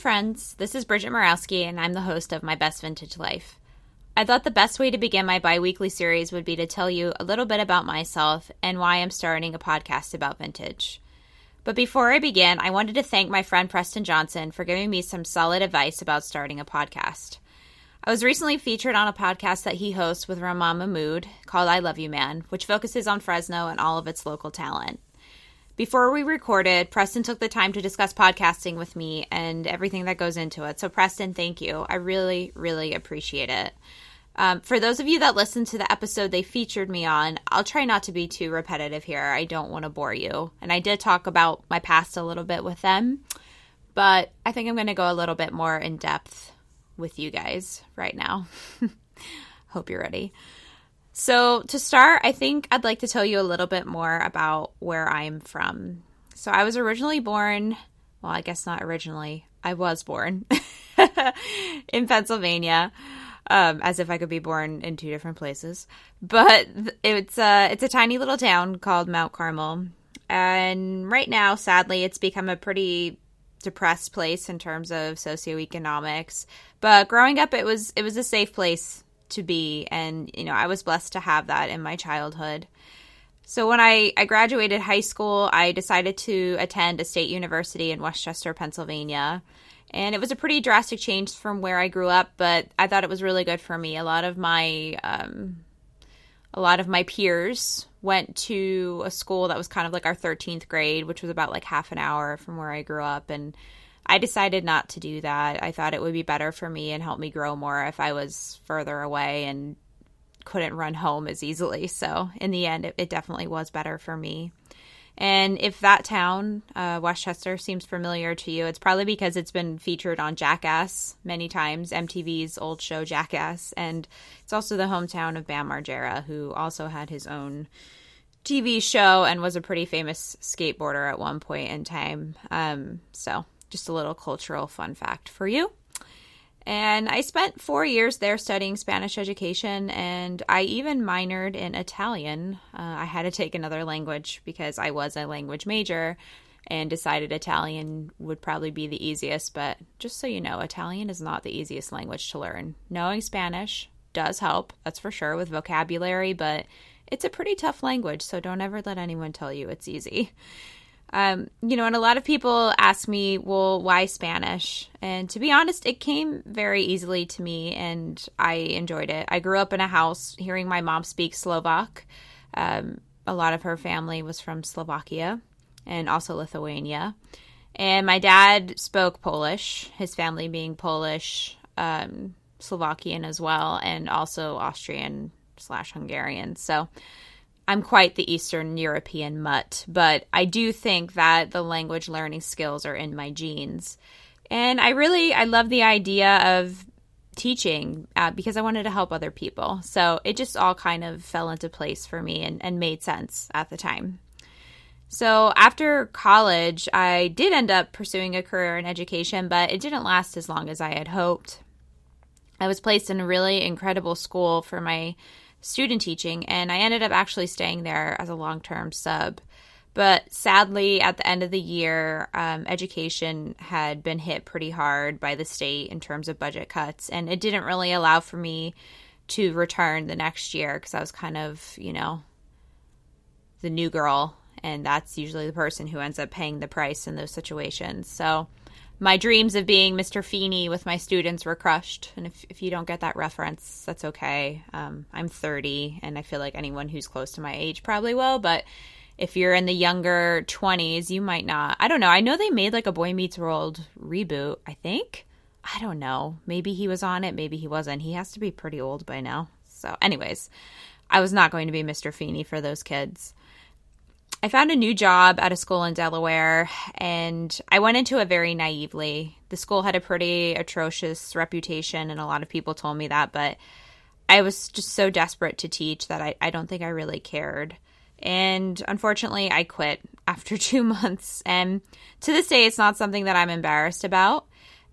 Friends, this is Bridget Morawski, and I'm the host of My Best Vintage Life. I thought the best way to begin my bi weekly series would be to tell you a little bit about myself and why I'm starting a podcast about vintage. But before I begin, I wanted to thank my friend Preston Johnson for giving me some solid advice about starting a podcast. I was recently featured on a podcast that he hosts with Ramon Mahmoud called I Love You Man, which focuses on Fresno and all of its local talent. Before we recorded, Preston took the time to discuss podcasting with me and everything that goes into it. So, Preston, thank you. I really, really appreciate it. Um, for those of you that listened to the episode they featured me on, I'll try not to be too repetitive here. I don't want to bore you. And I did talk about my past a little bit with them, but I think I'm going to go a little bit more in depth with you guys right now. Hope you're ready. So, to start, I think I'd like to tell you a little bit more about where I'm from. So, I was originally born, well, I guess not originally, I was born in Pennsylvania. Um, as if I could be born in two different places, but it's a it's a tiny little town called Mount Carmel, and right now, sadly, it's become a pretty depressed place in terms of socioeconomics. But growing up, it was it was a safe place to be. And, you know, I was blessed to have that in my childhood. So when I, I graduated high school, I decided to attend a state university in West Chester, Pennsylvania. And it was a pretty drastic change from where I grew up, but I thought it was really good for me. A lot of my um, a lot of my peers went to a school that was kind of like our 13th grade, which was about like half an hour from where I grew up. And I decided not to do that. I thought it would be better for me and help me grow more if I was further away and couldn't run home as easily. So, in the end, it, it definitely was better for me. And if that town, uh, West Chester, seems familiar to you, it's probably because it's been featured on Jackass many times, MTV's old show Jackass. And it's also the hometown of Bam Margera, who also had his own TV show and was a pretty famous skateboarder at one point in time. Um, so just a little cultural fun fact for you. And I spent four years there studying Spanish education, and I even minored in Italian. Uh, I had to take another language because I was a language major and decided Italian would probably be the easiest. But just so you know, Italian is not the easiest language to learn. Knowing Spanish does help, that's for sure, with vocabulary, but it's a pretty tough language, so don't ever let anyone tell you it's easy. Um, you know, and a lot of people ask me, well, why Spanish? And to be honest, it came very easily to me and I enjoyed it. I grew up in a house hearing my mom speak Slovak. Um, a lot of her family was from Slovakia and also Lithuania. And my dad spoke Polish, his family being Polish, um, Slovakian as well, and also Austrian slash Hungarian. So, I'm quite the Eastern European mutt, but I do think that the language learning skills are in my genes. And I really I love the idea of teaching uh, because I wanted to help other people. So it just all kind of fell into place for me and, and made sense at the time. So after college, I did end up pursuing a career in education, but it didn't last as long as I had hoped. I was placed in a really incredible school for my student teaching, and I ended up actually staying there as a long term sub. But sadly, at the end of the year, um, education had been hit pretty hard by the state in terms of budget cuts, and it didn't really allow for me to return the next year because I was kind of, you know, the new girl, and that's usually the person who ends up paying the price in those situations. So my dreams of being Mr. Feeney with my students were crushed. And if, if you don't get that reference, that's okay. Um, I'm 30, and I feel like anyone who's close to my age probably will. But if you're in the younger 20s, you might not. I don't know. I know they made like a Boy Meets World reboot, I think. I don't know. Maybe he was on it, maybe he wasn't. He has to be pretty old by now. So, anyways, I was not going to be Mr. Feeney for those kids. I found a new job at a school in Delaware and I went into it very naively. The school had a pretty atrocious reputation, and a lot of people told me that, but I was just so desperate to teach that I, I don't think I really cared. And unfortunately, I quit after two months. And to this day, it's not something that I'm embarrassed about.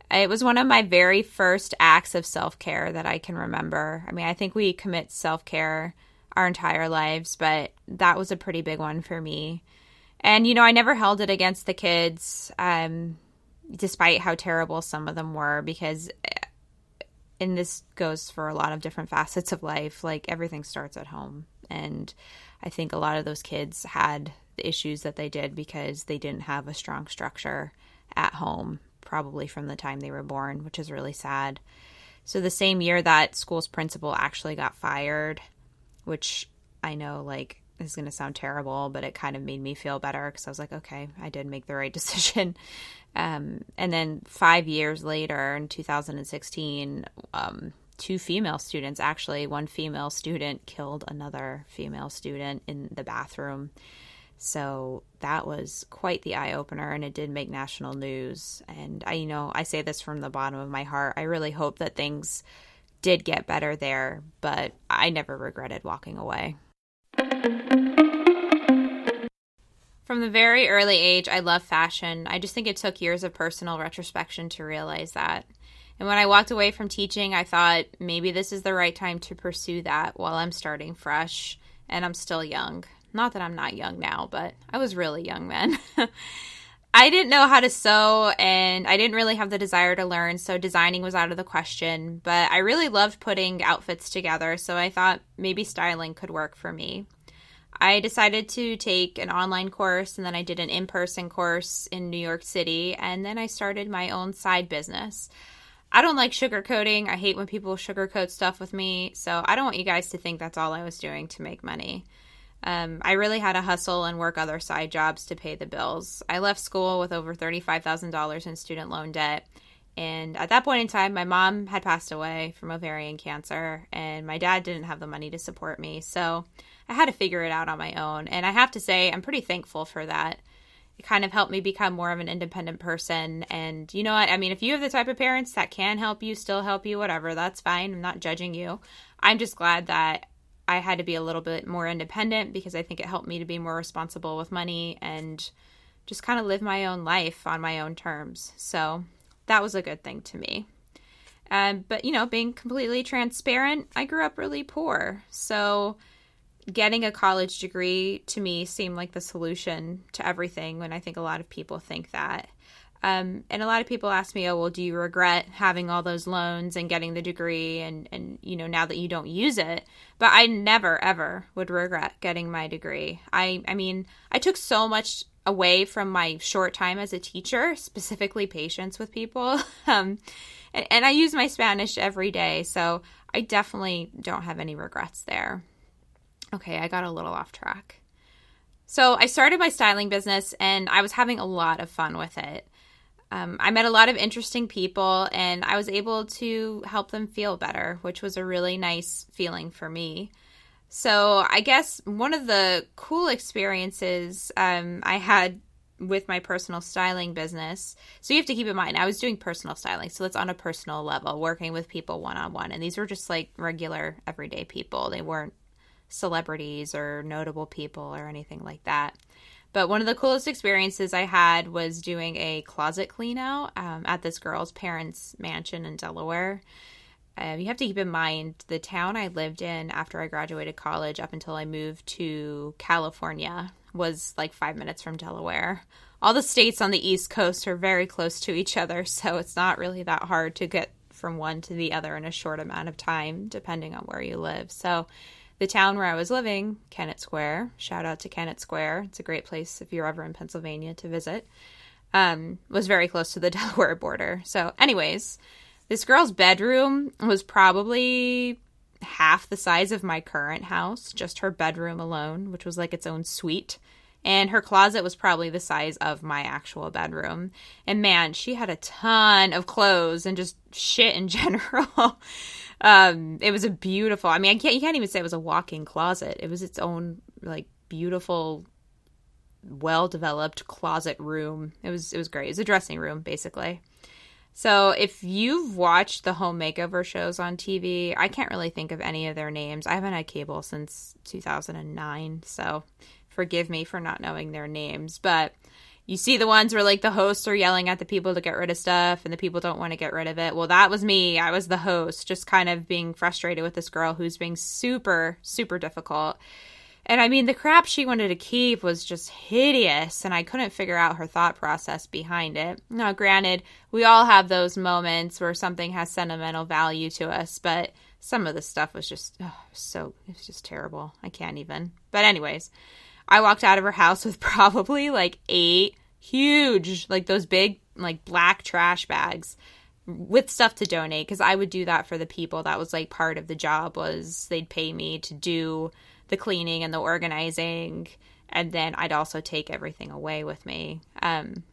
It was one of my very first acts of self care that I can remember. I mean, I think we commit self care our entire lives, but that was a pretty big one for me. And you know, I never held it against the kids. Um, despite how terrible some of them were, because, and this goes for a lot of different facets of life, like everything starts at home. And I think a lot of those kids had the issues that they did because they didn't have a strong structure at home, probably from the time they were born, which is really sad. So the same year that school's principal actually got fired, which I know like is going to sound terrible, but it kind of made me feel better because I was like, okay, I did make the right decision. Um, and then five years later, in 2016, um, two female students actually, one female student killed another female student in the bathroom. So that was quite the eye opener, and it did make national news. And I, you know, I say this from the bottom of my heart. I really hope that things did get better there, but I never regretted walking away. From the very early age, I love fashion. I just think it took years of personal retrospection to realize that. And when I walked away from teaching, I thought maybe this is the right time to pursue that while I'm starting fresh and I'm still young. Not that I'm not young now, but I was really young then. I didn't know how to sew and I didn't really have the desire to learn, so designing was out of the question. But I really loved putting outfits together, so I thought maybe styling could work for me. I decided to take an online course and then I did an in person course in New York City, and then I started my own side business. I don't like sugarcoating. I hate when people sugarcoat stuff with me, so I don't want you guys to think that's all I was doing to make money. Um, I really had to hustle and work other side jobs to pay the bills. I left school with over $35,000 in student loan debt. And at that point in time, my mom had passed away from ovarian cancer, and my dad didn't have the money to support me. So I had to figure it out on my own. And I have to say, I'm pretty thankful for that. It kind of helped me become more of an independent person. And you know what? I mean, if you have the type of parents that can help you, still help you, whatever, that's fine. I'm not judging you. I'm just glad that I had to be a little bit more independent because I think it helped me to be more responsible with money and just kind of live my own life on my own terms. So that was a good thing to me. Um, but, you know, being completely transparent, I grew up really poor. So getting a college degree to me seemed like the solution to everything when I think a lot of people think that. Um, and a lot of people ask me, "Oh, well, do you regret having all those loans and getting the degree, and and you know now that you don't use it?" But I never ever would regret getting my degree. I I mean, I took so much away from my short time as a teacher, specifically patience with people. um, and, and I use my Spanish every day, so I definitely don't have any regrets there. Okay, I got a little off track. So I started my styling business, and I was having a lot of fun with it um, I met a lot of interesting people and I was able to help them feel better, which was a really nice feeling for me. So, I guess one of the cool experiences um, I had with my personal styling business. So, you have to keep in mind, I was doing personal styling. So, that's on a personal level, working with people one on one. And these were just like regular, everyday people. They weren't celebrities or notable people or anything like that. But one of the coolest experiences I had was doing a closet clean out um, at this girl's parents' mansion in Delaware. Um, you have to keep in mind the town I lived in after I graduated college up until I moved to California was like five minutes from Delaware. All the states on the East Coast are very close to each other, so it's not really that hard to get from one to the other in a short amount of time, depending on where you live. So the town where I was living, Kennett Square, shout out to Kennett Square. It's a great place if you're ever in Pennsylvania to visit. Um, was very close to the Delaware border. So, anyways, this girl's bedroom was probably half the size of my current house, just her bedroom alone, which was like its own suite. And her closet was probably the size of my actual bedroom. And man, she had a ton of clothes and just shit in general. Um, it was a beautiful. I mean, I can't. You can't even say it was a walk-in closet. It was its own like beautiful, well-developed closet room. It was it was great. It was a dressing room basically. So if you've watched the home makeover shows on TV, I can't really think of any of their names. I haven't had cable since 2009, so forgive me for not knowing their names, but you see the ones where like the hosts are yelling at the people to get rid of stuff and the people don't want to get rid of it. Well, that was me. I was the host, just kind of being frustrated with this girl who's being super, super difficult. And I mean, the crap she wanted to keep was just hideous, and I couldn't figure out her thought process behind it. Now, granted, we all have those moments where something has sentimental value to us, but some of the stuff was just oh, so, it was just terrible. I can't even. But, anyways, I walked out of her house with probably like eight huge, like those big, like black trash bags with stuff to donate because I would do that for the people. That was like part of the job was they'd pay me to do the cleaning and the organizing and then I'd also take everything away with me. Um,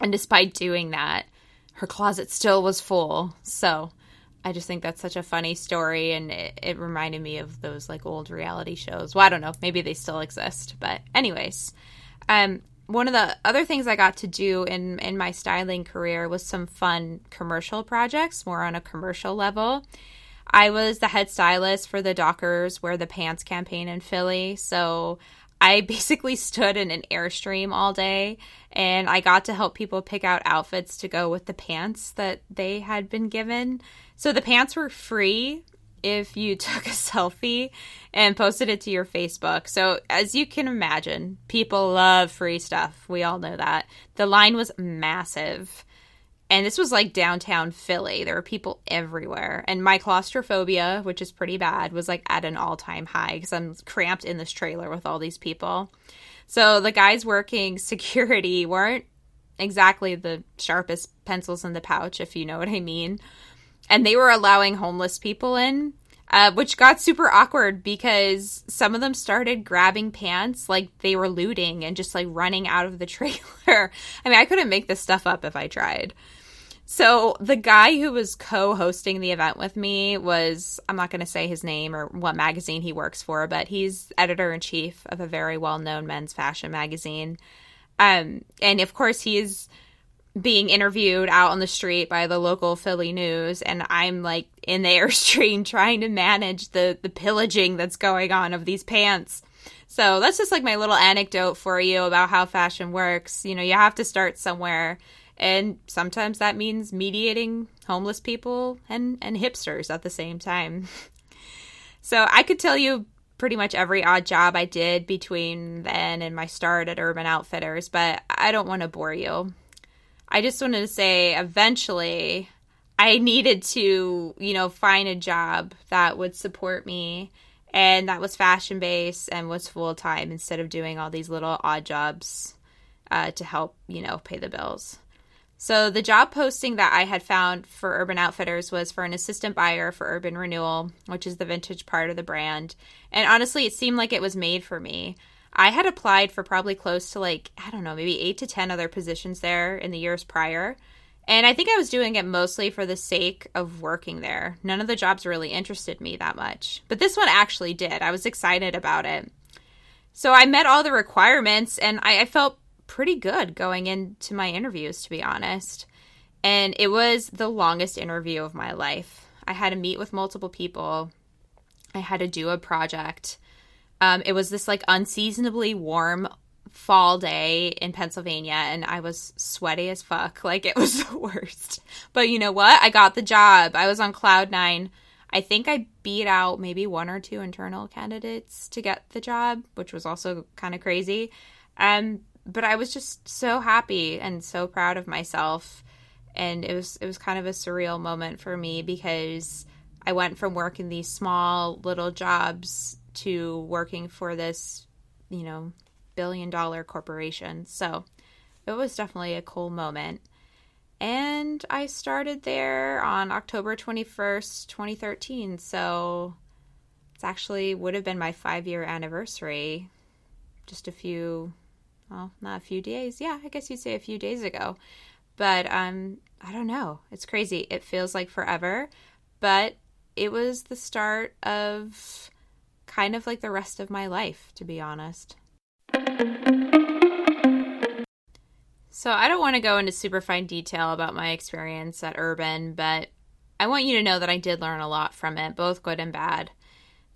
and despite doing that, her closet still was full. So I just think that's such a funny story, and it, it, reminded me of those like old reality shows. Well, I don't know, maybe they still exist, but anyways, um, one of the other things I got to do in in my styling career was some fun commercial projects, more on a commercial level. I was the head stylist for the Dockers Wear the Pants campaign in Philly. So I basically stood in an Airstream all day and I got to help people pick out outfits to go with the pants that they had been given. So the pants were free if you took a selfie and posted it to your Facebook. So, as you can imagine, people love free stuff. We all know that. The line was massive. And this was like downtown Philly. There were people everywhere. And my claustrophobia, which is pretty bad, was like at an all time high because I'm cramped in this trailer with all these people. So the guys working security weren't exactly the sharpest pencils in the pouch, if you know what I mean. And they were allowing homeless people in, uh, which got super awkward because some of them started grabbing pants like they were looting and just like running out of the trailer. I mean, I couldn't make this stuff up if I tried. So the guy who was co-hosting the event with me was I'm not going to say his name or what magazine he works for, but he's editor in chief of a very well-known men's fashion magazine. Um, and of course he's being interviewed out on the street by the local Philly news and I'm like in the airstream trying to manage the the pillaging that's going on of these pants. So that's just like my little anecdote for you about how fashion works. You know, you have to start somewhere and sometimes that means mediating homeless people and, and hipsters at the same time. so I could tell you pretty much every odd job I did between then and my start at Urban Outfitters, but I don't want to bore you. I just wanted to say eventually I needed to, you know, find a job that would support me and that was fashion based and was full time instead of doing all these little odd jobs uh, to help, you know, pay the bills. So the job posting that I had found for Urban Outfitters was for an assistant buyer for Urban Renewal, which is the vintage part of the brand. And honestly, it seemed like it was made for me. I had applied for probably close to like, I don't know, maybe 8 to 10 other positions there in the years prior. And I think I was doing it mostly for the sake of working there. None of the jobs really interested me that much. But this one actually did. I was excited about it. So I met all the requirements and I, I felt pretty good going into my interviews, to be honest. And it was the longest interview of my life. I had to meet with multiple people, I had to do a project. Um, it was this like unseasonably warm fall day in Pennsylvania, and I was sweaty as fuck. Like it was the worst. But you know what? I got the job. I was on cloud nine. I think I beat out maybe one or two internal candidates to get the job, which was also kind of crazy. Um, but I was just so happy and so proud of myself and it was it was kind of a surreal moment for me because I went from working these small little jobs to working for this, you know, billion dollar corporation. So it was definitely a cool moment. And I started there on October 21st, 2013. So it's actually would have been my five year anniversary just a few well, not a few days. Yeah, I guess you'd say a few days ago. But um, I don't know. It's crazy. It feels like forever, but it was the start of kind of like the rest of my life, to be honest. So, I don't want to go into super fine detail about my experience at Urban, but I want you to know that I did learn a lot from it, both good and bad.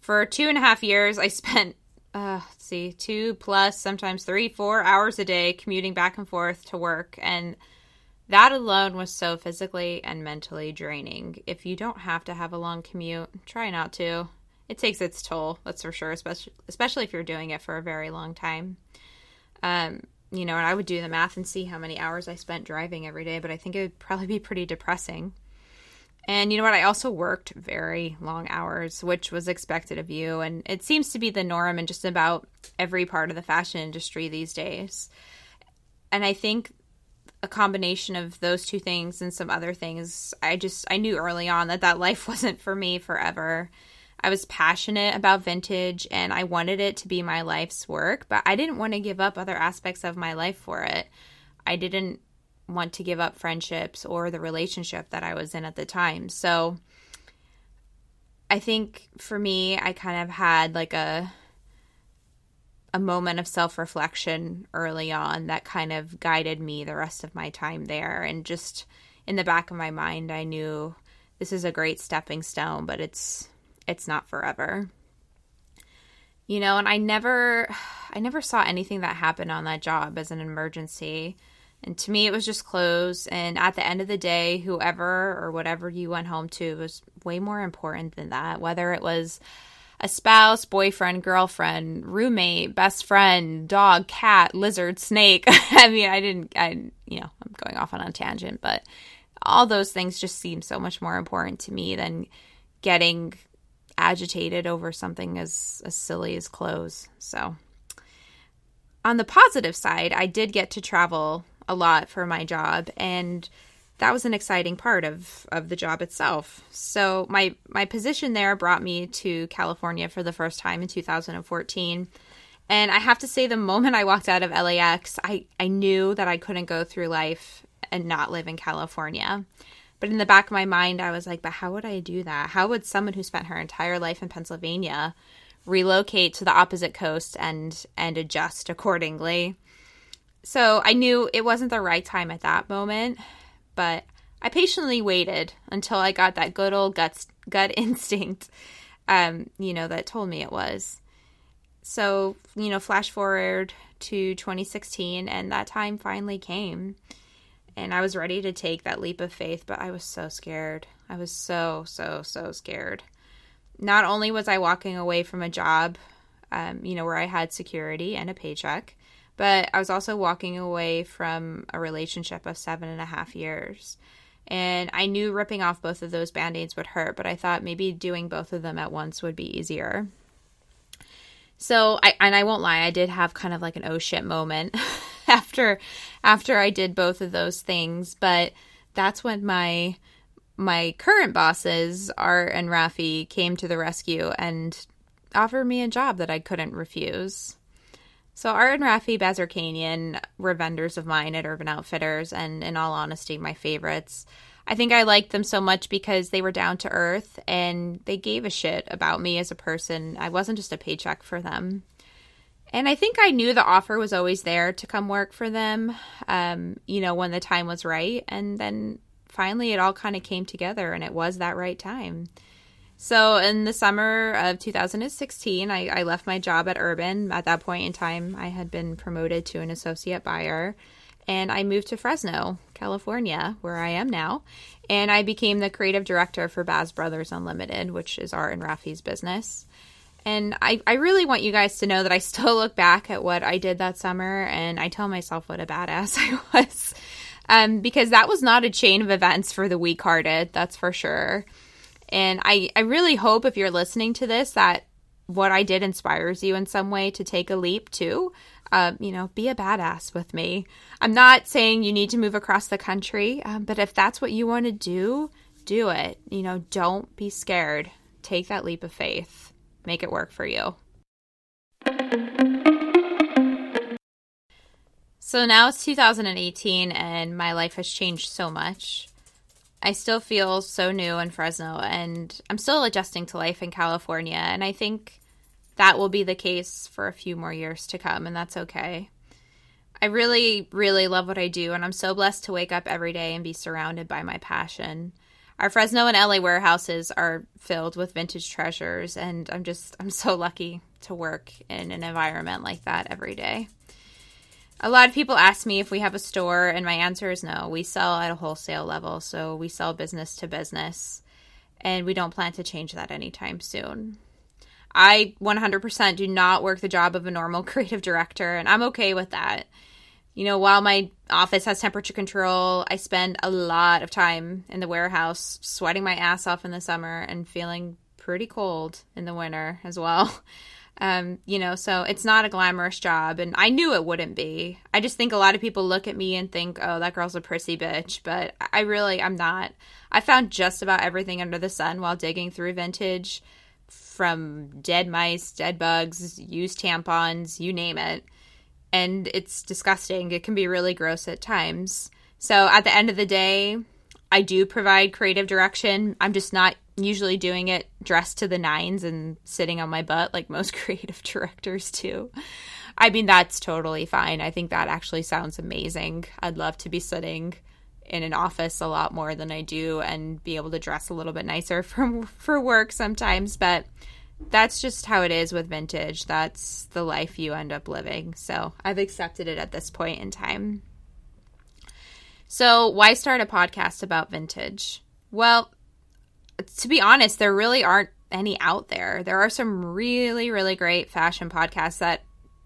For two and a half years, I spent uh, see, two plus, sometimes three, four hours a day commuting back and forth to work. And that alone was so physically and mentally draining. If you don't have to have a long commute, try not to. it takes its toll, that's for sure, especially especially if you're doing it for a very long time. Um, you know, and I would do the math and see how many hours I spent driving every day, but I think it would probably be pretty depressing. And you know what? I also worked very long hours, which was expected of you. And it seems to be the norm in just about every part of the fashion industry these days. And I think a combination of those two things and some other things, I just, I knew early on that that life wasn't for me forever. I was passionate about vintage and I wanted it to be my life's work, but I didn't want to give up other aspects of my life for it. I didn't want to give up friendships or the relationship that I was in at the time. So I think for me, I kind of had like a a moment of self-reflection early on that kind of guided me the rest of my time there and just in the back of my mind I knew this is a great stepping stone, but it's it's not forever. You know, and I never I never saw anything that happened on that job as an emergency. And to me, it was just clothes. And at the end of the day, whoever or whatever you went home to was way more important than that. Whether it was a spouse, boyfriend, girlfriend, roommate, best friend, dog, cat, lizard, snake. I mean, I didn't, I, you know, I'm going off on a tangent, but all those things just seem so much more important to me than getting agitated over something as, as silly as clothes. So, on the positive side, I did get to travel a lot for my job and that was an exciting part of of the job itself. So my my position there brought me to California for the first time in 2014. And I have to say the moment I walked out of LAX, I I knew that I couldn't go through life and not live in California. But in the back of my mind, I was like, but how would I do that? How would someone who spent her entire life in Pennsylvania relocate to the opposite coast and and adjust accordingly? So I knew it wasn't the right time at that moment, but I patiently waited until I got that good old gut gut instinct, um, you know, that told me it was. So, you know, flash forward to 2016, and that time finally came. And I was ready to take that leap of faith, but I was so scared. I was so, so, so scared. Not only was I walking away from a job, um, you know, where I had security and a paycheck, but I was also walking away from a relationship of seven and a half years. And I knew ripping off both of those band aids would hurt, but I thought maybe doing both of them at once would be easier. So I and I won't lie, I did have kind of like an oh shit moment after after I did both of those things, but that's when my my current bosses, Art and Rafi, came to the rescue and offered me a job that I couldn't refuse. So Art and Rafi Bazarkanian were vendors of mine at Urban Outfitters, and in all honesty, my favorites. I think I liked them so much because they were down to earth and they gave a shit about me as a person. I wasn't just a paycheck for them. And I think I knew the offer was always there to come work for them, um, you know, when the time was right. And then finally it all kind of came together and it was that right time. So in the summer of 2016, I, I, left my job at Urban. At that point in time, I had been promoted to an associate buyer, and I moved to Fresno, California, where I am now. And I became the creative director for Baz Brothers Unlimited, which is Art and Rafi's business. And I, I really want you guys to know that I still look back at what I did that summer and I tell myself what a badass I was. Um, because that was not a chain of events for the weak hearted, that's for sure. And I, I really hope if you're listening to this that what I did inspires you in some way to take a leap too. Um, you know, be a badass with me. I'm not saying you need to move across the country, um, but if that's what you want to do, do it. You know, don't be scared. Take that leap of faith. Make it work for you. So now it's 2018 and my life has changed so much. I still feel so new in Fresno and I'm still adjusting to life in California. And I think that will be the case for a few more years to come, and that's okay. I really, really love what I do, and I'm so blessed to wake up every day and be surrounded by my passion. Our Fresno and LA warehouses are filled with vintage treasures, and I'm just, I'm so lucky to work in an environment like that every day. A lot of people ask me if we have a store, and my answer is no. We sell at a wholesale level, so we sell business to business, and we don't plan to change that anytime soon. I 100% do not work the job of a normal creative director, and I'm okay with that. You know, while my office has temperature control, I spend a lot of time in the warehouse sweating my ass off in the summer and feeling pretty cold in the winter as well. Um, you know, so it's not a glamorous job, and I knew it wouldn't be. I just think a lot of people look at me and think, "Oh, that girl's a prissy bitch," but I really, I'm not. I found just about everything under the sun while digging through vintage, from dead mice, dead bugs, used tampons, you name it, and it's disgusting. It can be really gross at times. So at the end of the day, I do provide creative direction. I'm just not usually doing it dressed to the nines and sitting on my butt like most creative directors do. I mean, that's totally fine. I think that actually sounds amazing. I'd love to be sitting in an office a lot more than I do and be able to dress a little bit nicer for for work sometimes, but that's just how it is with vintage. That's the life you end up living. So, I've accepted it at this point in time. So, why start a podcast about vintage? Well, to be honest, there really aren't any out there. There are some really, really great fashion podcasts that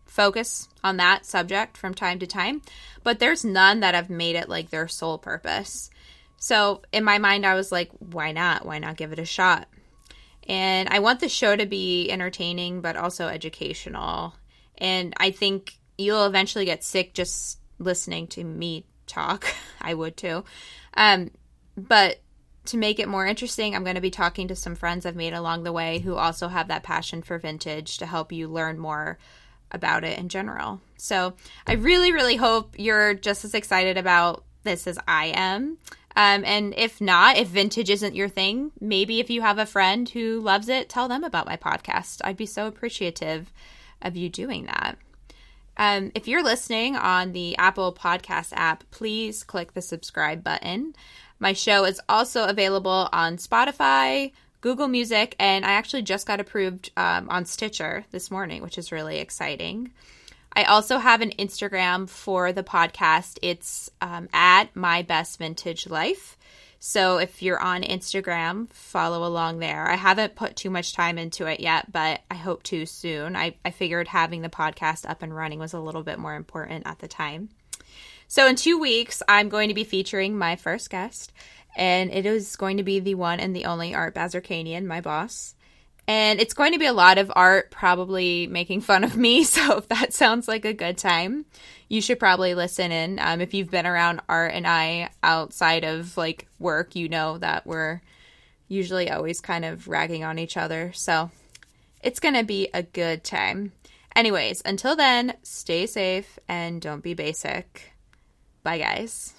focus on that subject from time to time, but there's none that have made it like their sole purpose. So, in my mind, I was like, why not? Why not give it a shot? And I want the show to be entertaining, but also educational. And I think you'll eventually get sick just listening to me talk. I would too. Um, but to make it more interesting, I'm going to be talking to some friends I've made along the way who also have that passion for vintage to help you learn more about it in general. So I really, really hope you're just as excited about this as I am. Um, and if not, if vintage isn't your thing, maybe if you have a friend who loves it, tell them about my podcast. I'd be so appreciative of you doing that. Um, if you're listening on the Apple Podcast app, please click the subscribe button. My show is also available on Spotify, Google Music, and I actually just got approved um, on Stitcher this morning, which is really exciting. I also have an Instagram for the podcast. It's um, at my best vintage life. So if you're on Instagram, follow along there. I haven't put too much time into it yet, but I hope to soon. I, I figured having the podcast up and running was a little bit more important at the time. So, in two weeks, I'm going to be featuring my first guest, and it is going to be the one and the only Art Bazarkanian, my boss. And it's going to be a lot of art, probably making fun of me. So, if that sounds like a good time, you should probably listen in. Um, if you've been around Art and I outside of like work, you know that we're usually always kind of ragging on each other. So, it's going to be a good time. Anyways, until then, stay safe and don't be basic. Bye, guys.